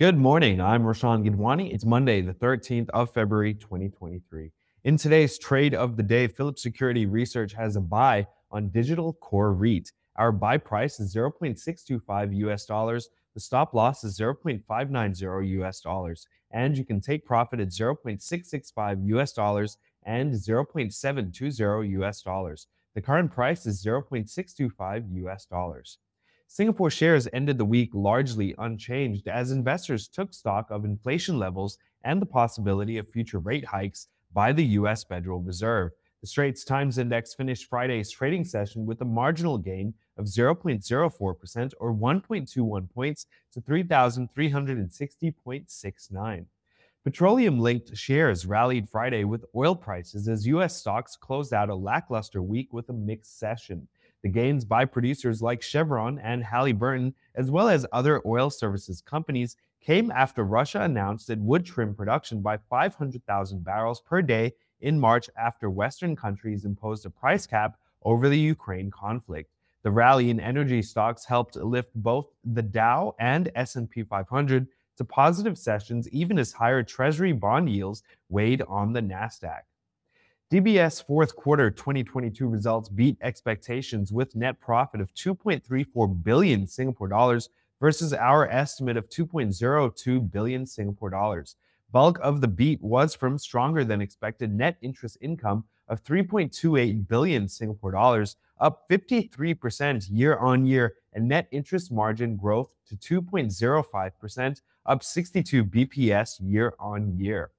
Good morning. I'm Rashawn Gidwani. It's Monday, the 13th of February, 2023. In today's trade of the day, Phillips Security Research has a buy on Digital Core REIT. Our buy price is 0.625 US dollars. The stop loss is 0.590 US dollars. And you can take profit at 0.665 US dollars and 0.720 US dollars. The current price is 0.625 US dollars. Singapore shares ended the week largely unchanged as investors took stock of inflation levels and the possibility of future rate hikes by the US Federal Reserve. The Straits Times Index finished Friday's trading session with a marginal gain of 0.04% or 1.21 points to 3,360.69. Petroleum linked shares rallied Friday with oil prices as U.S. stocks closed out a lackluster week with a mixed session. The gains by producers like Chevron and Halliburton, as well as other oil services companies, came after Russia announced it would trim production by 500,000 barrels per day in March after Western countries imposed a price cap over the Ukraine conflict. The rally in energy stocks helped lift both the Dow and S&P 500 to positive sessions even as higher treasury bond yields weighed on the Nasdaq. DBS fourth quarter 2022 results beat expectations with net profit of 2.34 billion Singapore dollars versus our estimate of 2.02 billion Singapore dollars. Bulk of the beat was from stronger than expected net interest income of 3.28 billion Singapore dollars, up 53% year on year, and net interest margin growth to 2.05%, up 62 BPS year on year.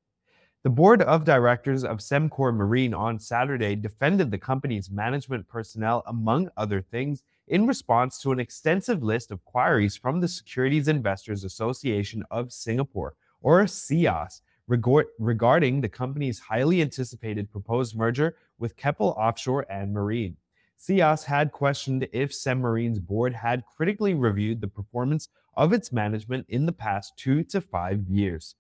The board of directors of Sembcorp Marine on Saturday defended the company's management personnel, among other things, in response to an extensive list of queries from the Securities Investors Association of Singapore, or SIAS, regarding the company's highly anticipated proposed merger with Keppel Offshore and Marine. SIAS had questioned if Sembmarine's board had critically reviewed the performance of its management in the past two to five years.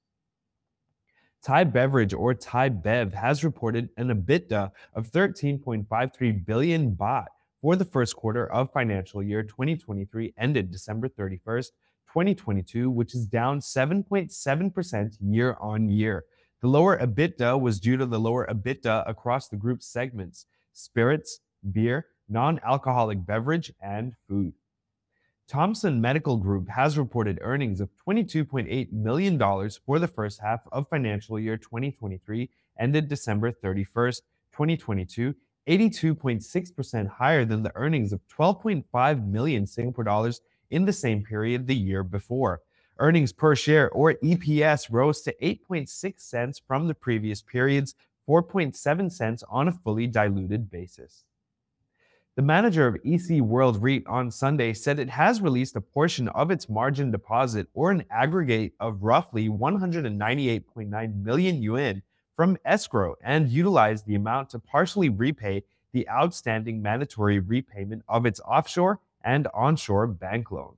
Thai Beverage or Thai Bev has reported an EBITDA of 13.53 billion baht for the first quarter of financial year 2023 ended December 31st, 2022, which is down 7.7% year on year. The lower EBITDA was due to the lower EBITDA across the group's segments: spirits, beer, non-alcoholic beverage, and food. Thomson Medical Group has reported earnings of $22.8 million for the first half of financial year 2023 ended December 31st, 2022, 82.6% higher than the earnings of 12.5 million Singapore dollars in the same period the year before. Earnings per share or EPS rose to 8.6 cents from the previous period's 4.7 cents on a fully diluted basis. The manager of EC World REIT on Sunday said it has released a portion of its margin deposit or an aggregate of roughly 198.9 million yuan from escrow and utilized the amount to partially repay the outstanding mandatory repayment of its offshore and onshore bank loans.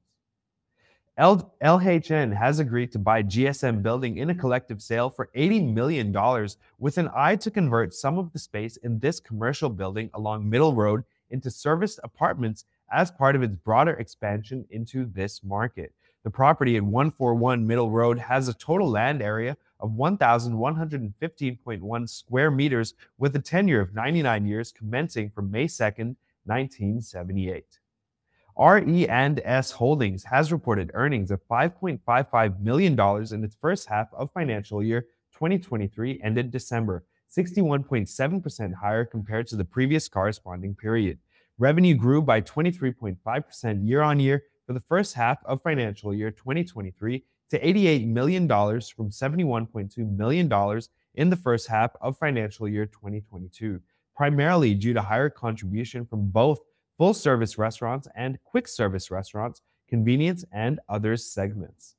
L- LHN has agreed to buy GSM Building in a collective sale for $80 million with an eye to convert some of the space in this commercial building along Middle Road into serviced apartments as part of its broader expansion into this market. The property at 141 Middle Road has a total land area of 1,115.1 square meters with a tenure of 99 years commencing from May 2nd, 1978. RE&S Holdings has reported earnings of $5.55 million in its first half of financial year 2023 ended December, 61.7% higher compared to the previous corresponding period. Revenue grew by 23.5% year on year for the first half of financial year 2023 to $88 million from $71.2 million in the first half of financial year 2022, primarily due to higher contribution from both full service restaurants and quick service restaurants, convenience, and other segments.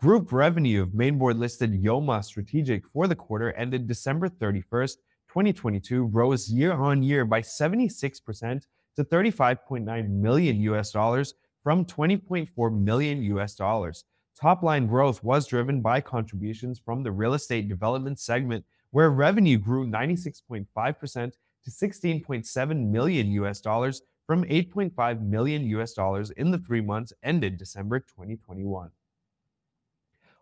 Group revenue of mainboard listed Yoma Strategic for the quarter ended December 31st, 2022 rose year on year by 76% to 35.9 million US dollars from 20.4 million US dollars. Top line growth was driven by contributions from the real estate development segment, where revenue grew 96.5% to 16.7 million US dollars from 8.5 million US dollars in the three months ended December 2021.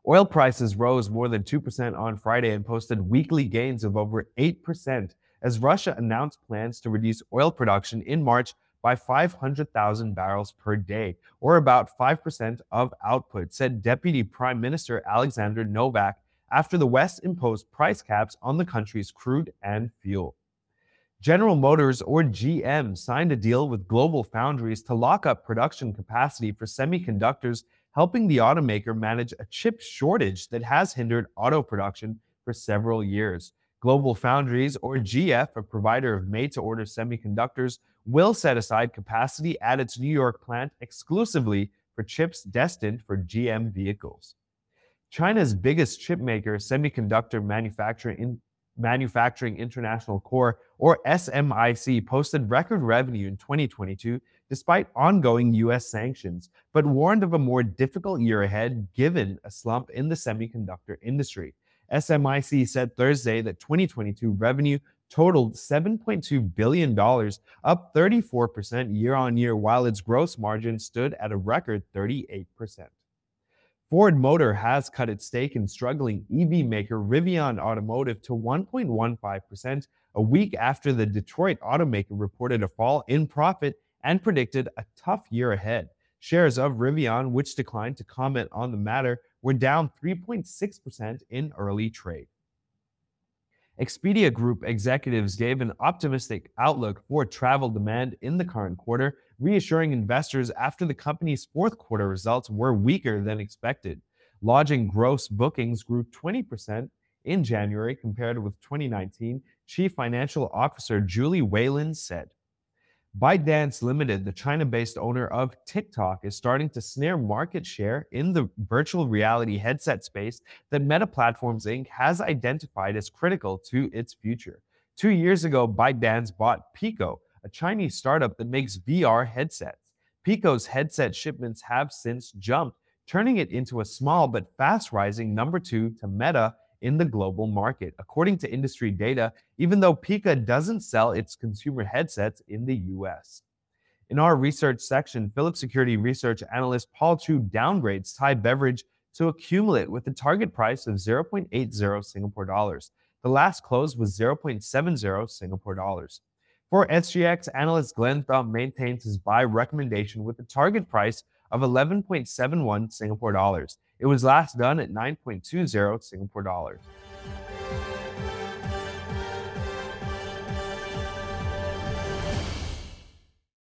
Oil prices rose more than 2% on Friday and posted weekly gains of over 8% as Russia announced plans to reduce oil production in March by 500,000 barrels per day, or about 5% of output, said Deputy Prime Minister Alexander Novak after the West imposed price caps on the country's crude and fuel. General Motors, or GM, signed a deal with Global Foundries to lock up production capacity for semiconductors, helping the automaker manage a chip shortage that has hindered auto production for several years. Global Foundries, or GF, a provider of made to order semiconductors, will set aside capacity at its New York plant exclusively for chips destined for GM vehicles. China's biggest chipmaker, Semiconductor manufacturer in, Manufacturing International Corp., or SMIC, posted record revenue in 2022 despite ongoing U.S. sanctions, but warned of a more difficult year ahead given a slump in the semiconductor industry. SMIC said Thursday that 2022 revenue totaled $7.2 billion, up 34% year on year, while its gross margin stood at a record 38%. Ford Motor has cut its stake in struggling EV maker Rivian Automotive to 1.15%, a week after the Detroit automaker reported a fall in profit and predicted a tough year ahead. Shares of Rivian, which declined to comment on the matter, were down 3.6% in early trade. Expedia Group executives gave an optimistic outlook for travel demand in the current quarter, reassuring investors after the company's fourth quarter results were weaker than expected. Lodging gross bookings grew 20% in January compared with 2019, Chief Financial Officer Julie Whalen said. ByteDance Limited, the China based owner of TikTok, is starting to snare market share in the virtual reality headset space that Meta Platforms Inc. has identified as critical to its future. Two years ago, ByteDance bought Pico, a Chinese startup that makes VR headsets. Pico's headset shipments have since jumped, turning it into a small but fast rising number two to Meta in the global market. According to industry data, even though Pico doesn't sell its consumer headsets in the US. In our research section, Philips Security research analyst Paul Chew downgrades Thai beverage to accumulate with a target price of 0.80 Singapore dollars. The last close was 0.70 Singapore dollars. For SGX, analyst Glenn Thum maintains his buy recommendation with a target price of 11.71 Singapore dollars. It was last done at 9.20 Singapore dollars.